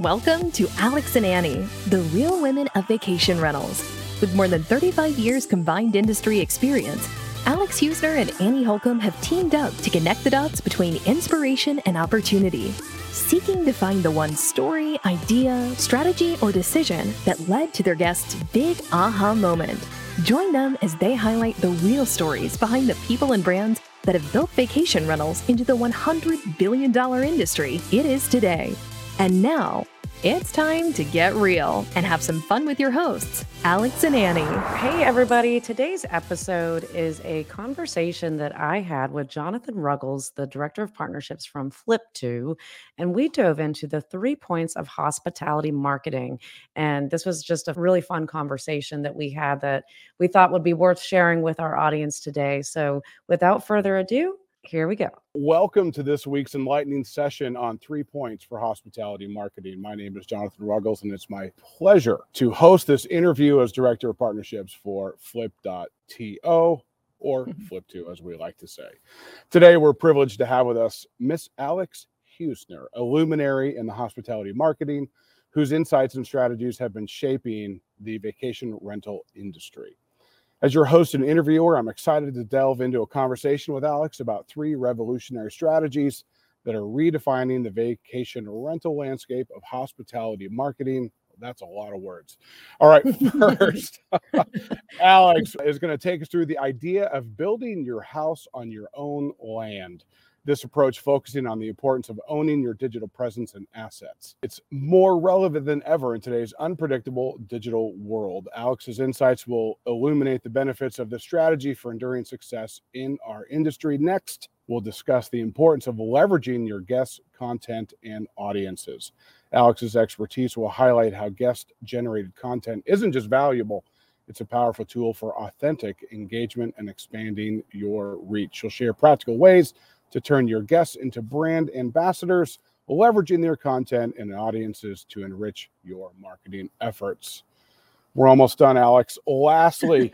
Welcome to Alex and Annie, the real women of vacation rentals. With more than 35 years combined industry experience, Alex Husner and Annie Holcomb have teamed up to connect the dots between inspiration and opportunity, seeking to find the one story, idea, strategy, or decision that led to their guests' big aha moment. Join them as they highlight the real stories behind the people and brands that have built vacation rentals into the $100 billion industry it is today. And now, it's time to get real and have some fun with your hosts, Alex and Annie. Hey, everybody. Today's episode is a conversation that I had with Jonathan Ruggles, the Director of Partnerships from Flip.to. And we dove into the three points of hospitality marketing. And this was just a really fun conversation that we had that we thought would be worth sharing with our audience today. So, without further ado, here we go. Welcome to this week's enlightening session on three points for hospitality marketing. My name is Jonathan Ruggles, and it's my pleasure to host this interview as Director of Partnerships for Flip.to or mm-hmm. Flip2, as we like to say. Today, we're privileged to have with us Miss Alex Husner, a luminary in the hospitality marketing, whose insights and strategies have been shaping the vacation rental industry. As your host and interviewer, I'm excited to delve into a conversation with Alex about three revolutionary strategies that are redefining the vacation rental landscape of hospitality marketing. That's a lot of words. All right, first, Alex is going to take us through the idea of building your house on your own land this approach focusing on the importance of owning your digital presence and assets. It's more relevant than ever in today's unpredictable digital world. Alex's insights will illuminate the benefits of this strategy for enduring success in our industry. Next, we'll discuss the importance of leveraging your guests' content and audiences. Alex's expertise will highlight how guest generated content isn't just valuable, it's a powerful tool for authentic engagement and expanding your reach. She'll share practical ways to turn your guests into brand ambassadors, leveraging their content and audiences to enrich your marketing efforts. We're almost done, Alex. Lastly,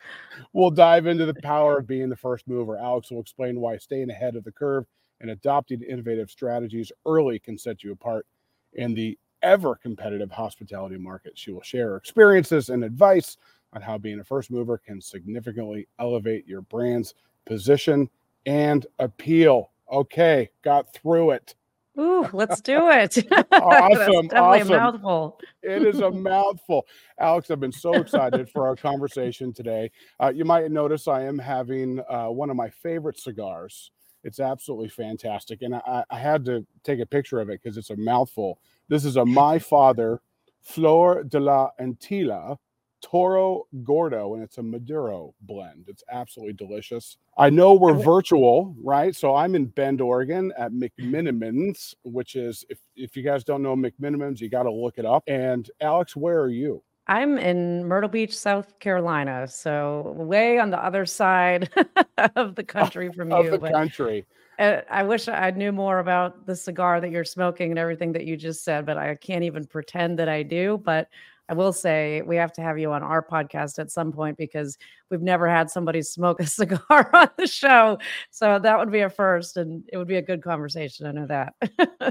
we'll dive into the power of being the first mover. Alex will explain why staying ahead of the curve and adopting innovative strategies early can set you apart in the ever competitive hospitality market. She will share experiences and advice on how being a first mover can significantly elevate your brand's position and appeal. Okay, got through it. Ooh, let's do it. awesome. definitely awesome. a mouthful. it is a mouthful. Alex, I've been so excited for our conversation today. Uh, you might notice I am having uh, one of my favorite cigars. It's absolutely fantastic. And I, I had to take a picture of it because it's a mouthful. This is a My Father Flor de la Antilla Toro Gordo, and it's a Maduro blend. It's absolutely delicious. I know we're virtual, right? So I'm in Bend, Oregon at McMenamins, which is, if, if you guys don't know McMenamins, you got to look it up. And Alex, where are you? I'm in Myrtle Beach, South Carolina, so way on the other side of the country from of you. the but country. uh, I wish I knew more about the cigar that you're smoking and everything that you just said, but I can't even pretend that I do. But I will say we have to have you on our podcast at some point because we've never had somebody smoke a cigar on the show. So that would be a first and it would be a good conversation. I know that.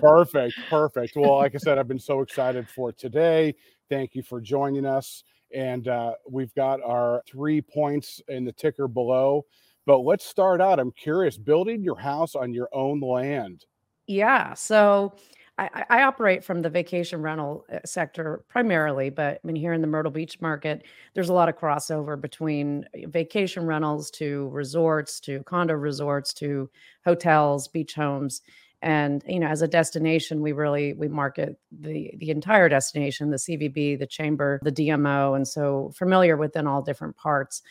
Perfect. Perfect. Well, like I said, I've been so excited for today. Thank you for joining us. And uh, we've got our three points in the ticker below. But let's start out. I'm curious building your house on your own land. yeah. So I, I operate from the vacation rental uh, sector primarily, but I mean, here in the Myrtle Beach market, there's a lot of crossover between uh, vacation rentals to resorts to condo resorts to hotels, beach homes. And you know, as a destination, we really we market the the entire destination, the CVB, the chamber, the DMO, and so familiar within all different parts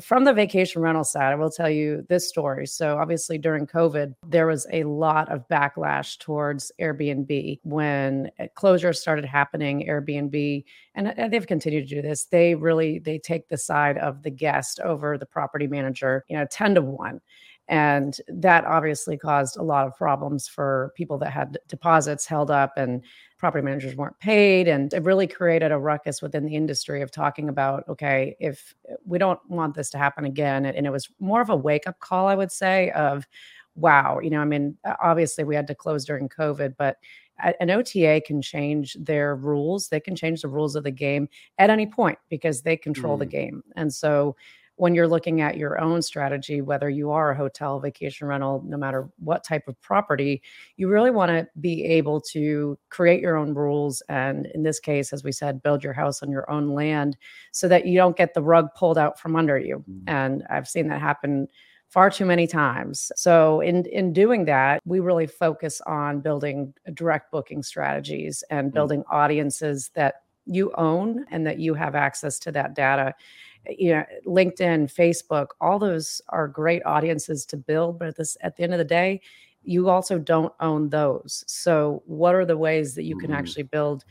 from the vacation rental side, I will tell you this story. So, obviously, during COVID, there was a lot of backlash towards Airbnb when uh, closures started happening. Airbnb, and uh, they've continued to do this. They really they take the side of the guest over the property manager. You know, ten to one. And that obviously caused a lot of problems for people that had deposits held up and property managers weren't paid. And it really created a ruckus within the industry of talking about, okay, if we don't want this to happen again. And it was more of a wake up call, I would say, of wow, you know, I mean, obviously we had to close during COVID, but an OTA can change their rules. They can change the rules of the game at any point because they control mm. the game. And so when you're looking at your own strategy, whether you are a hotel, vacation rental, no matter what type of property, you really want to be able to create your own rules. And in this case, as we said, build your house on your own land so that you don't get the rug pulled out from under you. Mm. And I've seen that happen far too many times. So in in doing that, we really focus on building direct booking strategies and mm. building mm. audiences that you own and that you have access to that data you know linkedin facebook all those are great audiences to build but at this at the end of the day you also don't own those so what are the ways that you can mm-hmm. actually build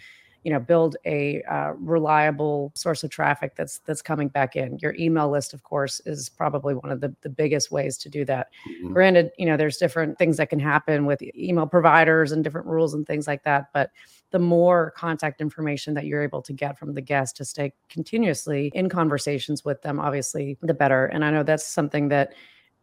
you know build a uh, reliable source of traffic that's that's coming back in your email list of course is probably one of the, the biggest ways to do that mm-hmm. granted you know there's different things that can happen with email providers and different rules and things like that but the more contact information that you're able to get from the guest to stay continuously in conversations with them, obviously, the better. And I know that's something that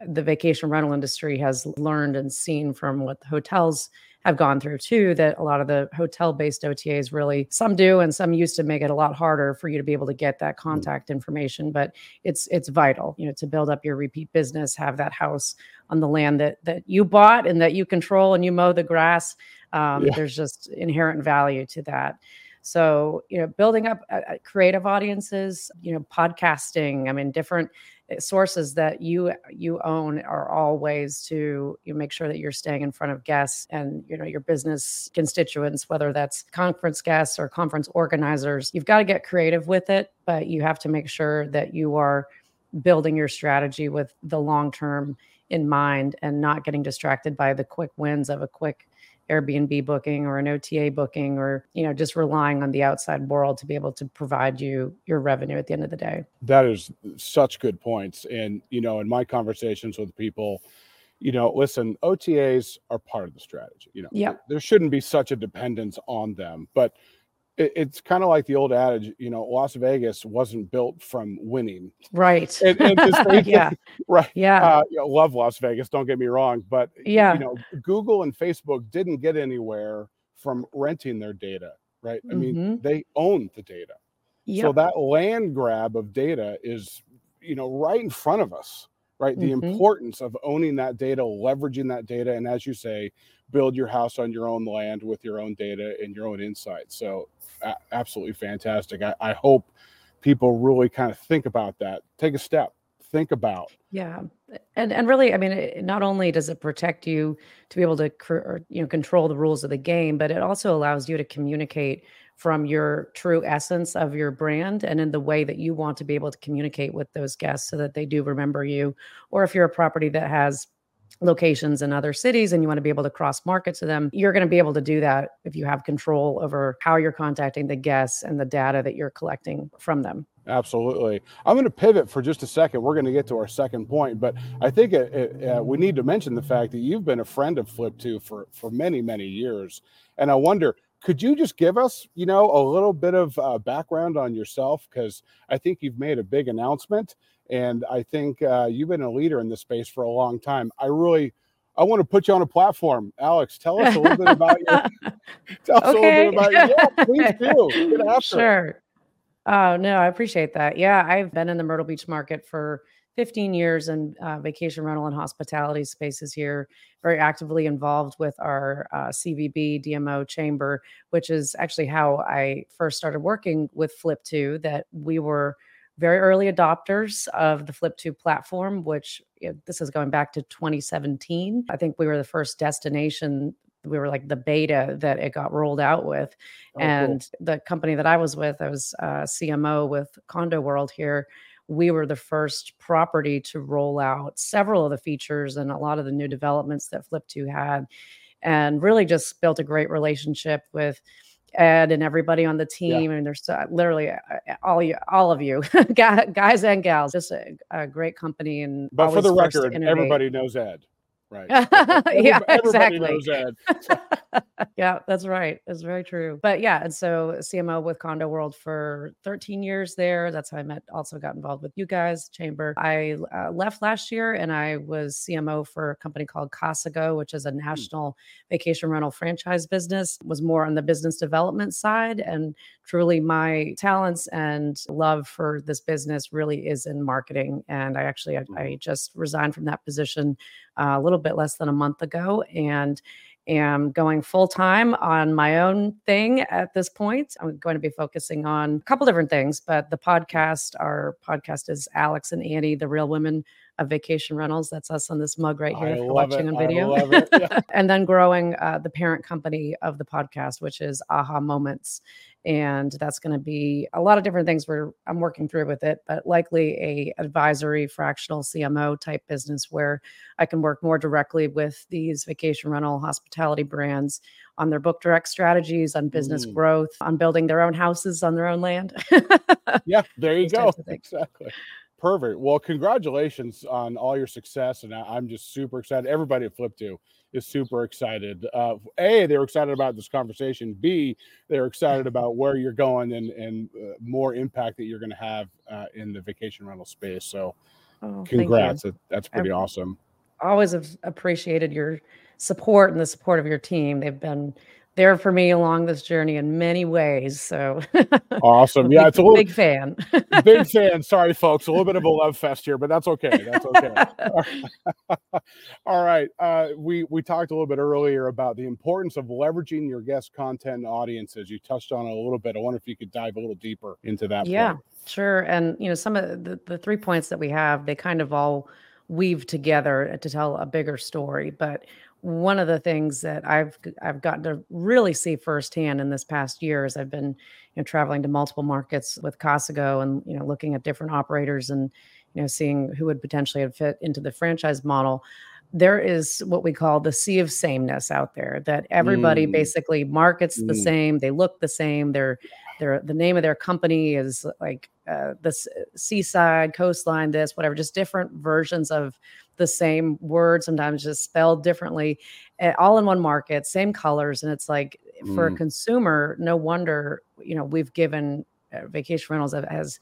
the vacation rental industry has learned and seen from what the hotels have gone through too that a lot of the hotel based OTAs really some do and some used to make it a lot harder for you to be able to get that mm. contact information but it's it's vital you know to build up your repeat business have that house on the land that that you bought and that you control and you mow the grass um, yeah. There's just inherent value to that. So, you know, building up uh, uh, creative audiences, you know, podcasting, I mean, different Eh, sources that you you own are all ways to you make sure that you're staying in front of guests and you know your business constituents whether that's conference guests or conference organizers. You've got to get creative with it but you have to make sure that you are building your strategy with the long term in mind and not getting distracted by the quick wins of a quick Airbnb booking or an OTA booking or you know just relying on the outside world to be able to provide you your revenue at the end of the day. That is such good points. And you know in my conversations with people you know listen OTAs are part of the strategy you know. Yeah there shouldn't be such a dependence on them but it, it's kind of like the old adage, you know, Las Vegas wasn't built from winning. Right. Yeah. Right. Yeah. Uh, you know, love Las Vegas. Don't get me wrong, but yeah, you know, Google and Facebook didn't get anywhere from renting their data. Right. I mm-hmm. mean, they own the data. Yep. So that land grab of data is, you know, right in front of us. Right. The mm-hmm. importance of owning that data, leveraging that data, and as you say, build your house on your own land with your own data and your own insights. So a- absolutely fantastic. I, I hope people really kind of think about that. Take a step. Think about. Yeah, and and really, I mean, it, not only does it protect you to be able to or, you know control the rules of the game, but it also allows you to communicate from your true essence of your brand and in the way that you want to be able to communicate with those guests so that they do remember you. Or if you're a property that has locations in other cities and you want to be able to cross market to them, you're going to be able to do that if you have control over how you're contacting the guests and the data that you're collecting from them. Absolutely. I'm going to pivot for just a second. We're going to get to our second point, but I think it, it, uh, we need to mention the fact that you've been a friend of Flip.to for for many many years, and I wonder could you just give us you know a little bit of uh, background on yourself because i think you've made a big announcement and I think uh, you've been a leader in this space for a long time. I really, I want to put you on a platform. Alex, tell us a little bit about you. Tell us okay. a little bit about you. Yeah, please do. Get after sure. It. Oh, no, I appreciate that. Yeah, I've been in the Myrtle Beach market for 15 years in uh, vacation rental and hospitality spaces here, very actively involved with our uh, CVB DMO chamber, which is actually how I first started working with Flip.to, that we were – very early adopters of the Flip.to platform, which you know, this is going back to 2017. I think we were the first destination. We were like the beta that it got rolled out with. Oh, and cool. the company that I was with, I was uh, CMO with Condo World here. We were the first property to roll out several of the features and a lot of the new developments that Flip.to had, and really just built a great relationship with Ed and everybody on the team, yeah. and there's uh, literally uh, uh, all you, all of you, guys and gals. Just a, a great company, and but for the record, everybody knows Ed, right? yeah, exactly. yeah, that's right. That's very true. But yeah, and so CMO with Condo World for 13 years there. That's how I met. Also got involved with you guys, Chamber. I uh, left last year, and I was CMO for a company called Casago, which is a national vacation rental franchise business. Was more on the business development side, and truly my talents and love for this business really is in marketing. And I actually I, I just resigned from that position a little bit less than a month ago, and am going full time on my own thing at this point. I'm going to be focusing on a couple different things, but the podcast, our podcast is Alex and Annie, the real women of vacation rentals. That's us on this mug right here watching it. on video. Yeah. and then growing uh, the parent company of the podcast, which is Aha Moments and that's going to be a lot of different things where i'm working through with it but likely a advisory fractional cmo type business where i can work more directly with these vacation rental hospitality brands on their book direct strategies on business mm. growth on building their own houses on their own land yeah there you go exactly perfect well congratulations on all your success and i'm just super excited everybody at Flip.to is super excited. Uh, a, they're excited about this conversation. B, they're excited about where you're going and and uh, more impact that you're going to have uh, in the vacation rental space. So, oh, congrats! That's pretty I've awesome. Always have appreciated your support and the support of your team. They've been there for me along this journey in many ways. So awesome. Yeah, it's a little big fan. big fan. Sorry, folks. A little bit of a love fest here, but that's okay. That's okay. All right. Uh, we we talked a little bit earlier about the importance of leveraging your guest content and audiences. You touched on it a little bit. I wonder if you could dive a little deeper into that. Yeah, point. sure. And you know, some of the, the three points that we have, they kind of all weave together to tell a bigger story. But one of the things that I've I've gotten to really see firsthand in this past year as I've been you know traveling to multiple markets with Casago and you know looking at different operators and you know seeing who would potentially fit into the franchise model there is what we call the sea of sameness out there that everybody mm. basically markets mm. the same they look the same they're their the name of their company is like uh, the seaside coastline this whatever just different versions of the same word, sometimes just spelled differently, eh, all in one market, same colors. And it's like for mm. a consumer, no wonder, you know, we've given uh, vacation rentals as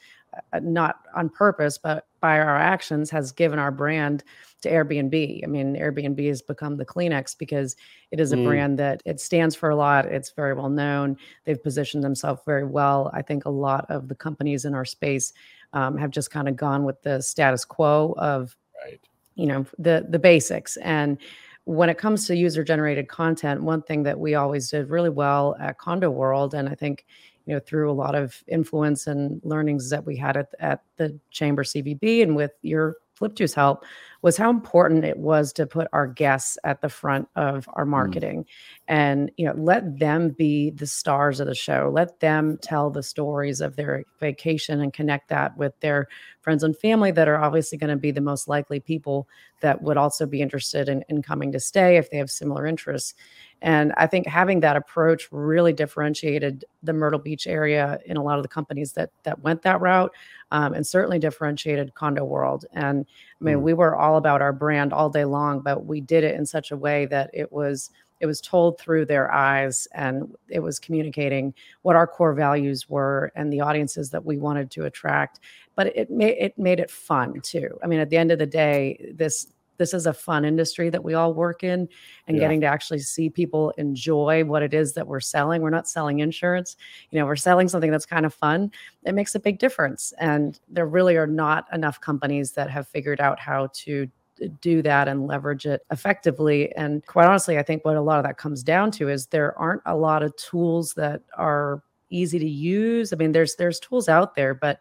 uh, not on purpose, but by our actions has given our brand to Airbnb. I mean, Airbnb has become the Kleenex because it is a mm. brand that it stands for a lot. It's very well known. They've positioned themselves very well. I think a lot of the companies in our space um, have just kind of gone with the status quo of right you know the the basics. And when it comes to user generated content one thing that we always did really well at condo world and i think you know through a lot of influence and learnings that we had at, at the chamber cvb and with your Flip.to's help was how important it was to put our guests at the front of our mm. marketing mm. and you know let them be the stars of the show let them tell the stories of their vacation and connect that with their friends and family that are obviously going to be the most likely people that would also be interested in, in coming to stay if they have similar interests and I think having that approach really differentiated the Myrtle Beach area in a lot of the companies that that went that route, um, and certainly differentiated Condo World. And I mean, mm. we were all about our brand all day long, but we did it in such a way that it was it was told through their eyes, and it was communicating what our core values were and the audiences that we wanted to attract. But it made it made it fun too. I mean, at the end of the day, this this is a fun industry that we all work in and yeah. getting to actually see people enjoy what it is that we're selling. We're not selling insurance. You know we're selling something that's kind of fun. It makes a big difference. And there really are not enough companies that have figured out how to uh, do that and leverage it effectively. And quite honestly i think what a lot of that comes down to is there aren't a lot of tools that are easy to use. I mean there's there's tools out there but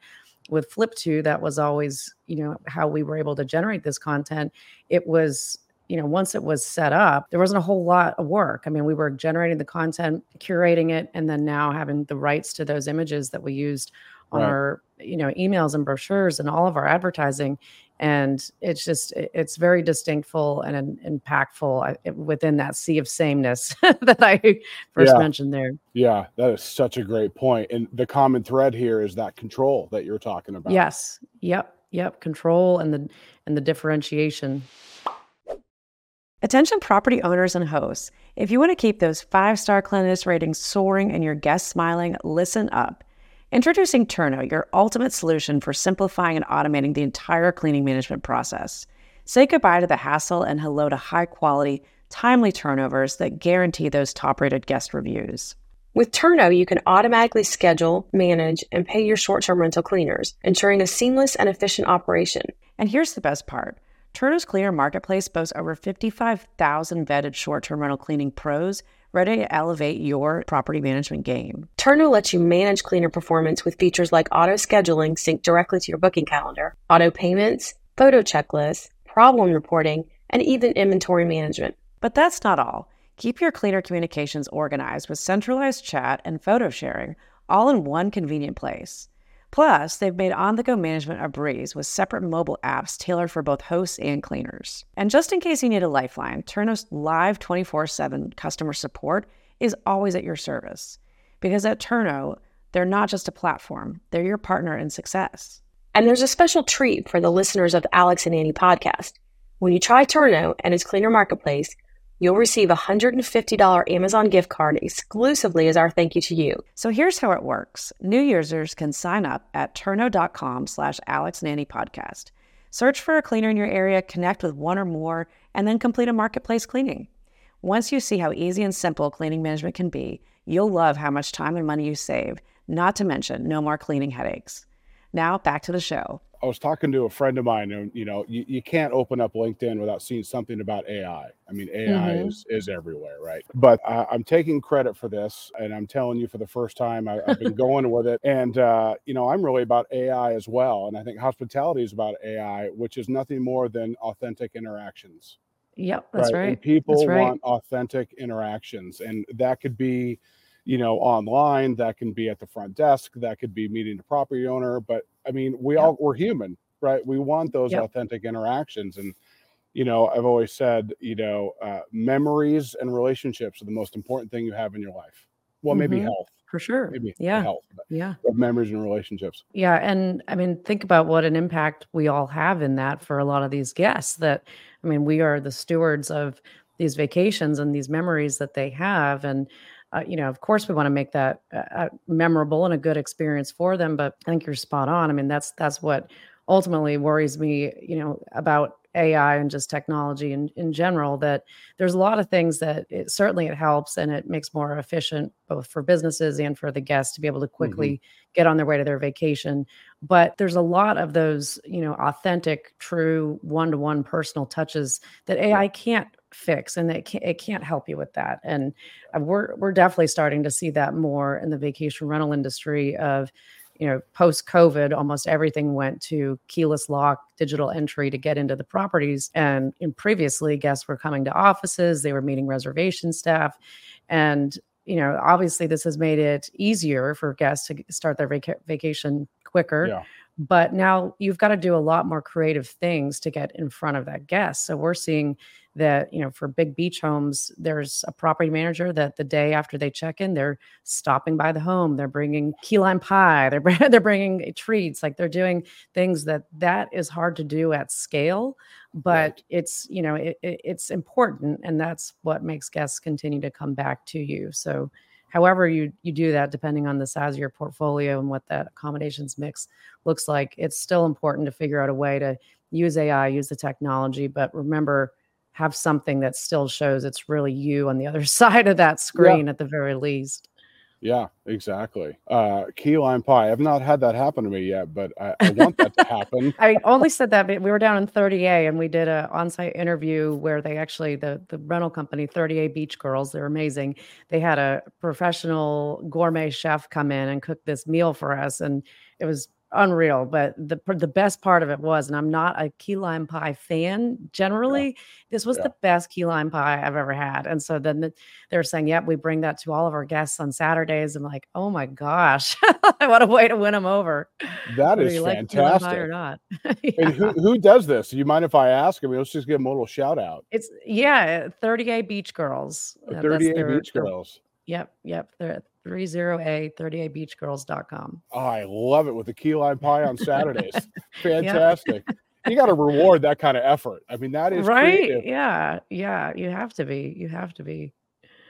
with Flip.to, that was always, you know, how we were able to generate this content. It was, you know, once it was set up, there wasn't a whole lot of work. I mean, we were generating the content, curating it, and then now having the rights to those images that we used on right. our, you know, emails and brochures and all of our advertising and it's just it's very distinctful and impactful within that sea of sameness that i first yeah. mentioned there yeah that is such a great point and the common thread here is that control that you're talking about yes yep yep control and the and the differentiation Attention property owners and hosts. If you want to keep those five star cleanliness ratings soaring and your guests smiling, listen up. Introducing Turno, your ultimate solution for simplifying and automating the entire cleaning management process. Say goodbye to the hassle and hello to high quality, timely turnovers that guarantee those top rated guest reviews. With Turno, you can automatically schedule, manage, and pay your short term rental cleaners, ensuring a seamless and efficient operation. And here's the best part Turno's Cleaner Marketplace boasts over 55,000 vetted short term rental cleaning pros ready to elevate your property management game. Turno lets you manage cleaner performance with features like auto scheduling synced directly to your booking calendar, auto payments, photo checklists, problem reporting, and even inventory management. But that's not all. Keep your cleaner communications organized with centralized chat and photo sharing, all in one convenient place. Plus, they've made on the go management a breeze with separate mobile apps tailored for both hosts and cleaners. And just in case you need a lifeline, Turno's live 24 7 customer support is always at your service. Because at Turno, they're not just a platform, they're your partner in success. And there's a special treat for the listeners of Alex and Annie podcast. When you try Turno and its cleaner marketplace, you'll receive a $150 Amazon gift card exclusively as our thank you to you. So here's how it works. New users can sign up at turno.com slash Alex and podcast. Search for a cleaner in your area, connect with one or more, and then complete a marketplace cleaning. Once you see how easy and simple cleaning management can be, you'll love how much time and money you save, not to mention no more cleaning headaches. Now back to the show. I was talking to a friend of mine, and you know, you, you can't open up LinkedIn without seeing something about AI. I mean, AI mm-hmm. is is everywhere, right? But uh, I'm taking credit for this, and I'm telling you for the first time, I, have been going with it, and uh, you know, I'm really about AI as well, and I think hospitality is about AI, which is nothing more than authentic interactions. Yep, that's right. right. People right. want authentic interactions, and that could be you know online that can be at the front desk that could be meeting the property owner but i mean we yep. all we're human right? We want those yep. authentic interactions and you know i've always said you know uh, memories and relationships are the most important thing you have in your life. Well maybe mm-hmm. health. For sure. Maybe yeah. health yeah. memories and relationships. Yeah and i mean think about what an impact we all have in that for a lot of these guests that i mean we are the stewards of these vacations and these memories that they have and uh, you know, of course, we want to make that uh, uh, memorable and a good experience for them. But I think you're spot on. I mean, that's that's what ultimately worries me. You know, about AI and just technology in, in general. That there's a lot of things that it, certainly it helps and it makes more efficient both for businesses and for the guests to be able to quickly mm-hmm. get on their way to their vacation. But there's a lot of those, you know, authentic, true one-to-one personal touches that AI can't fix and it can't, it can't help you with that and uh, we're we're definitely starting to see that more in the vacation rental industry of you know post covid almost everything went to keyless lock digital entry to get into the properties. And in previously guests were coming to offices they were meeting reservation staff. And you know obviously this has made it easier for guests to start their vac- vacation quicker yeah. but now you've got to do a lot more creative things to get in front of that guest. So we're seeing that you know for big beach homes there's a property manager that the day after they check in they're stopping by the home they're bringing key lime pie they're they're bringing treats like they're doing things that that is hard to do at scale but right. it's you know it, it, it's important and that's what makes guests continue to come back to you. So however you you do that depending on the size of your portfolio and what that accommodations mix looks like it's still important to figure out a way to use ai use the technology but remember have something that still shows it's really you on the other side of that screen at the very least. Yeah, exactly. Uh, key lime pie. I've not had that happen to me yet, but I, I want that to happen. I only said that we were down in 30A and we did an on-site interview where they actually the the rental company 30A Beach Girls. They're amazing. They had a professional gourmet chef come in and cook this meal for us, and it was unreal. But the the best part of it was, and I'm not a key lime pie fan generally. Yeah. This was yeah. the best key lime pie I've ever had. And so then the, they're saying, "Yep, we bring that to all of our guests on Saturdays." I'm like, "Oh my gosh, what a way to win them over!" That is fantastic. Like or not? yeah. And who who does this? Do you mind if I ask? I mean, let's just give them a little shout out. It's yeah, 30A Beach Girls. 30A uh, Beach Girls. Yep, yep. They're 30A 30abeachgirls.com. Oh, I love it with the key lime pie on Saturdays. Fantastic. you got to reward that kind of effort. I mean, that is right. creative. Yeah. Yeah. You have to be. You have to be.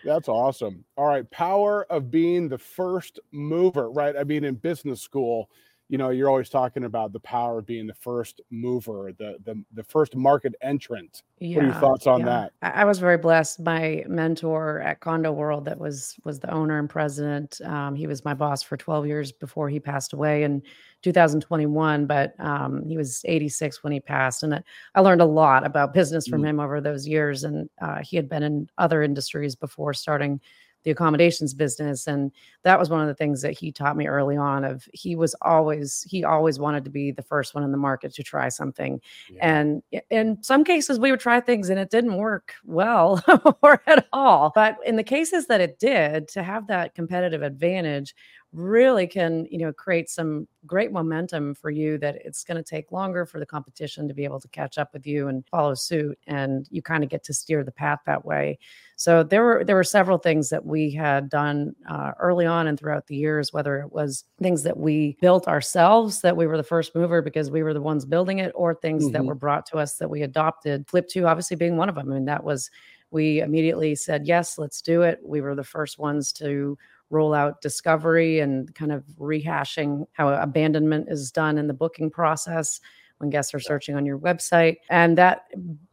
That's awesome. All right. Power of being the first mover, right? I mean, in business school, you know, you're always talking about the power of being the first mover, the the, the first market entrant. Yeah, what are your thoughts on yeah. that? I, was very blessed. My mentor at Condo World, that was was the owner and president. Um, he was my boss for 12 years before he passed away in 2021. But um, he was 86 when he passed, and I, I learned a lot about business from Mm. him over those years. And uh, he had been in other industries before starting the accommodations business and that was one of the things that he taught me early on of he was always he always wanted to be the first one in the market to try something Yeah. and in some cases we would try things and it didn't work well or at all but in the cases that it did to have that competitive advantage really can you know create some great momentum for you that it's going to take longer for the competition to be able to catch up with you and follow suit and you kind of get to steer the path that way so there were there were several things that we had done uh, early on and throughout the years, whether it was things that we built ourselves that we were the first mover because we were the ones building it, or things that Mhm. were brought to us that we adopted. Flip.to obviously being one of them. I mean, that was we immediately said yes, let's do it. We were the first ones to roll out discovery and kind of rehashing how abandonment is done in the booking process when guests are searching on your website. And that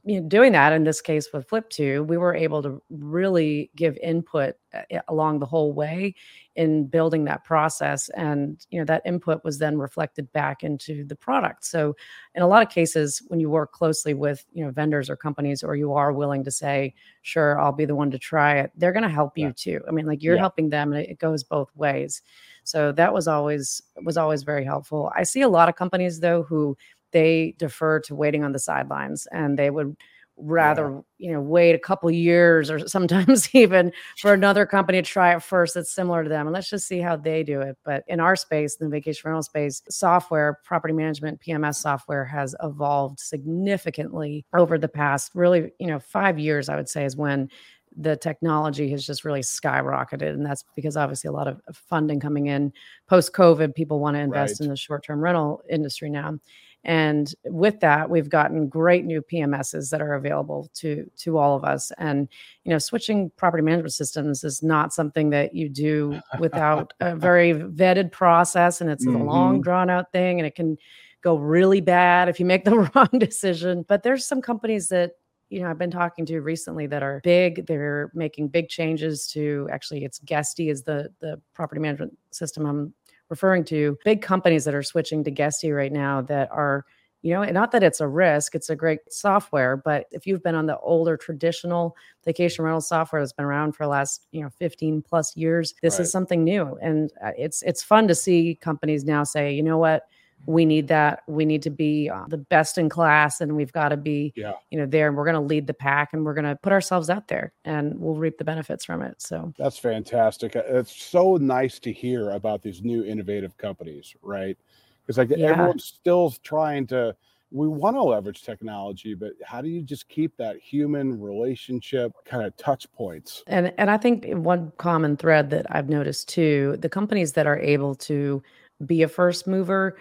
you know, doing that in this case with Flip.to we were able to really give input uh, along the whole way in building that process. And you know that input was then reflected back into the product. So in a lot of cases when you work closely with you know vendors or companies or you are willing to say sure i'll be the one to try it they're going to help you Yeah. too. I mean like you're Yeah. helping them and it goes both ways. So that was always was always very helpful. I see a lot of companies though who they defer to waiting on the sidelines and they would rather you know wait a couple years or sometimes even for another company to try it first that's similar to them and let's just see how they do it but in our space in the vacation rental space software property management pms software has evolved significantly over the past really you know five years i would say is when the technology has just really skyrocketed and that's because obviously a lot of funding coming in post covid people want to invest Right. in the short-term rental industry now and with that we've gotten great new pms's that are available to to all of us and you know switching property management systems is not something that you do without a very vetted process and it's a long Mhm. drawn out thing and it can go really bad if you make the wrong decision but there's some companies that you know I've been talking to recently that are big. They're making big changes to actually it's Guesty is the the property management system I'm referring to. Big companies that are switching to Guesty right now that are you know, not that it's a risk, it's a great software, but if you've been on the older traditional vacation rental software that's been around for the last, you know, 15 plus years, this Right. is something new and uh, it's it's fun to see companies now say, you know what, we need that. We need to be uh, the best in class and we've got to be Yeah. you know there and we're going to lead the pack and we're going to put ourselves out there and we'll reap the benefits from it so That's fantastic. Uh, It's so nice to hear about these new innovative companies, right? Because like Yeah. everyone's still trying to. We want to leverage technology, but how do you just keep that human relationship kind of touch points? and and i think one common thread that i've noticed too the companies that are able to be a first mover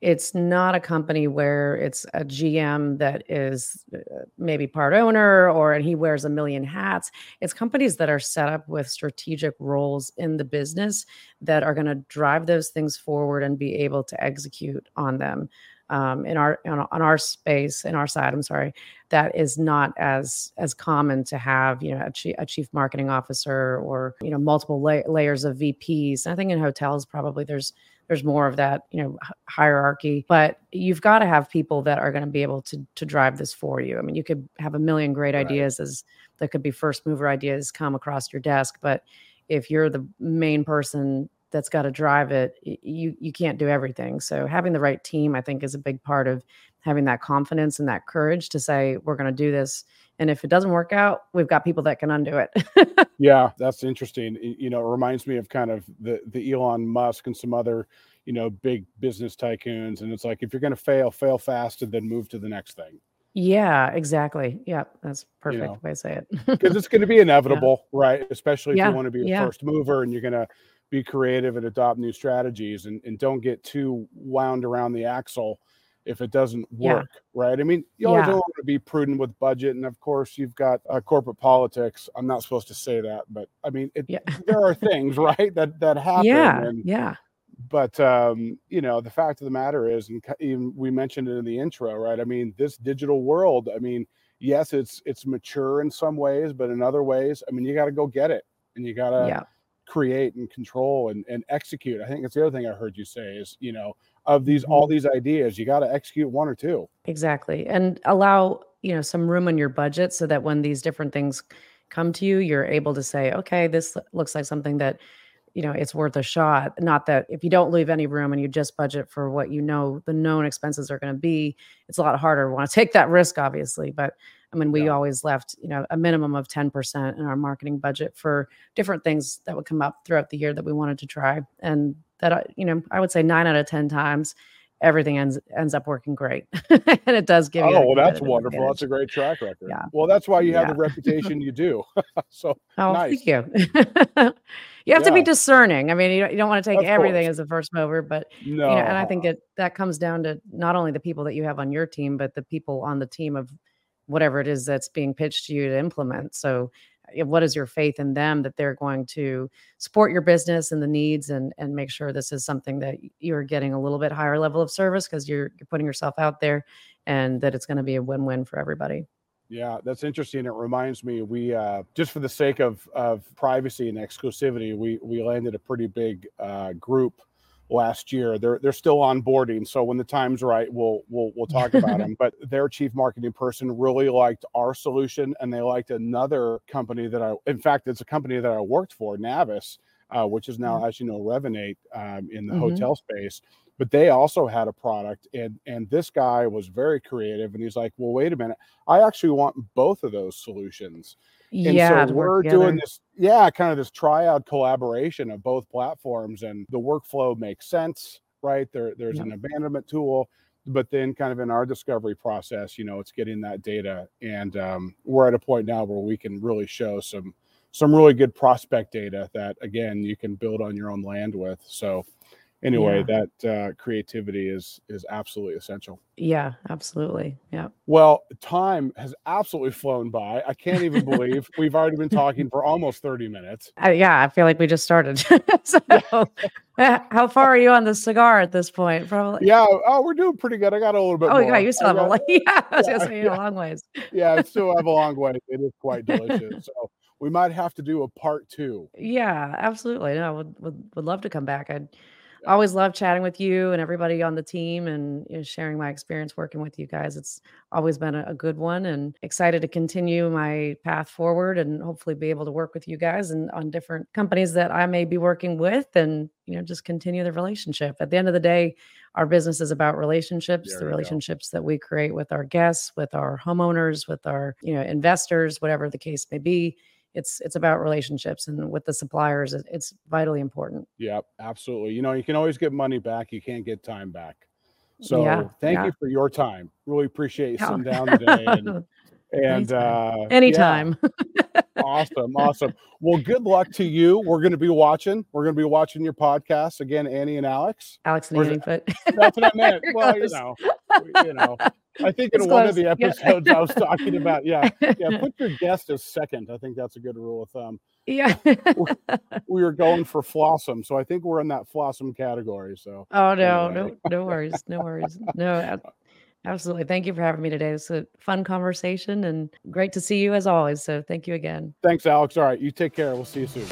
it's not a company where it's a gm that is uh, maybe part owner or and he wears a million hats. It's companies that are set up with strategic roles in the business that are going to drive those things forward and be able to execute on them. Um, in our on, on our space in our side i'm sorry that is not as as common to have you know a chief, a chief marketing officer or you know multiple la- layers of vps i think in hotels probably there's there's more of that you know hierarchy but you've got to have people that are going to be able to to drive this for you i mean you could have a million great Right. ideas as that could be first mover ideas come across your desk but if you're the main person that's got to drive it you you can't do everything so having the right team i think is a big part of having that confidence and that courage to say we're going to do this and if it doesn't work out we've got people that can undo it Yeah, that's interesting. You know, it reminds me of kind of the the Elon Musk and some other, you know, big business tycoons. And it's like if you're going to fail, fail fast, and then move to the next thing yeah exactly yeah that's perfect know, way to say it because it's going to be inevitable, right? Especially if Yeah, you want to be a yeah. first mover and you're going to be creative and adopt new strategies and, and don't get too wound around the axle if it doesn't Yeah. work, right? I mean, you always Yeah. want to be prudent with budget, and of course, you've got uh, corporate politics. I'm not supposed to say that, but I mean, it, Yeah. there are things, right, that that happen. Yeah. and, Yeah. but um, you know, the fact of the matter is, and we mentioned it in the intro, right? I mean, this digital world. I mean, yes, it's it's mature in some ways, but in other ways, I mean, you got to go get it, and you got to Yeah. create and control and, and execute. I think that's the other thing I heard you say is, you know, of these Mm-hmm. all these ideas, you got to execute one or two. Exactly. And allow, you know, some room in your budget so that when these different things come to you, you're able to say, okay, this looks like something that, you know, it's worth a shot. Not that if you don't leave any room and you just budget for what you know the known expenses are going to be, it's a lot harder to want to take that risk, obviously. But I mean, we Yeah. always left, you know, a minimum of 10% in our marketing budget for different things that would come up throughout the year that we wanted to try. And that, you know, I would say nine out of 10 times, everything ends ends up working great and it does give you Oh, well, that's wonderful. That's a great track record. Yeah. Well, that's why you have Yeah. the reputation you do. so oh nice. thank you you have to be discerning i mean you don't, you don't want to take Of everything course. as a first mover but no, you know and i think it that comes down to not only the people that you have on your team but the people on the team of whatever it is that's being pitched to you to implement so uh, what is your faith in them that they're going to support your business and the needs and and make sure this is something that you're getting a little bit higher level of service because you're you're putting yourself out there and that it's going to be a win-win for everybody Yeah, that's interesting. It reminds me, we uh, just for the sake of of privacy and exclusivity, we we landed a pretty big uh, group last year. They're they're still onboarding, so when the time's right, we'll we'll we'll talk about them. But their chief marketing person really liked our solution, and they liked another company that I, in fact, it's a company that I worked for, Navis, uh, which is now, as you know, Revinate um, in the Mhm. hotel space. But they also had a product, and and this guy was very creative, and he's like, "Well, wait a minute, I actually want both of those solutions." Yeah so we're doing this, yeah, kind of this triad collaboration of both platforms, and the workflow makes sense, right? There, there's Yep. an abandonment tool, but then kind of in our discovery process, you know, it's getting that data, and um, we're at a point now where we can really show some some really good prospect data that again you can build on your own land with. So anyway, that uh, creativity is is absolutely essential. Yeah, absolutely. Yeah. Well, time has absolutely flown by. I can't even believe we've already been talking for almost 30 minutes. I, yeah, I feel like we just started. so, uh, how far are you on the cigar at this point? Probably. Yeah, oh, we're doing pretty good. I got a little bit Oh, more. yeah, you still have a got- long. Yeah, I was yeah, say yeah. a long ways. yeah, I still have a long way. It is quite delicious. So we might have to do a part two. Yeah, absolutely. No, would would would love to come back. I'd always love chatting with you and everybody on the team and you know, sharing my experience working with you guys. It's always been a, a good one and excited to continue my path forward and hopefully be able to work with you guys and on different companies that I may be working with and you know just continue the relationship. At the end of the day, our business is about relationships, There the you go. relationships that we create with our guests, with our homeowners, with our, you know, investors, whatever the case may be it's it's about relationships and with the suppliers it's vitally important yeah absolutely. You know, you can always get money back. You can't get time back. So Yeah, thank yeah. you for your time. Really appreciate you sitting down today. And, and uh, yeah, anytime. Awesome awesome. Well good luck to you. We're going to be watching. We're going to be watching your podcast again annie and alex. Alex and Annie, but that's what i meant. Well you know you know i think in It's one of close, the yeah. episodes i was talking about yeah. Yeah put your guest as second. I think that's a good rule of thumb. Yeah. We were going for flossom so i think we're in that flossom category so oh no Anyway. no no worries no worries. No absolutely. Thank you for having me today. It's a fun conversation and great to see you as always so thank you again. Thanks alex. All right you take care. We'll see you soon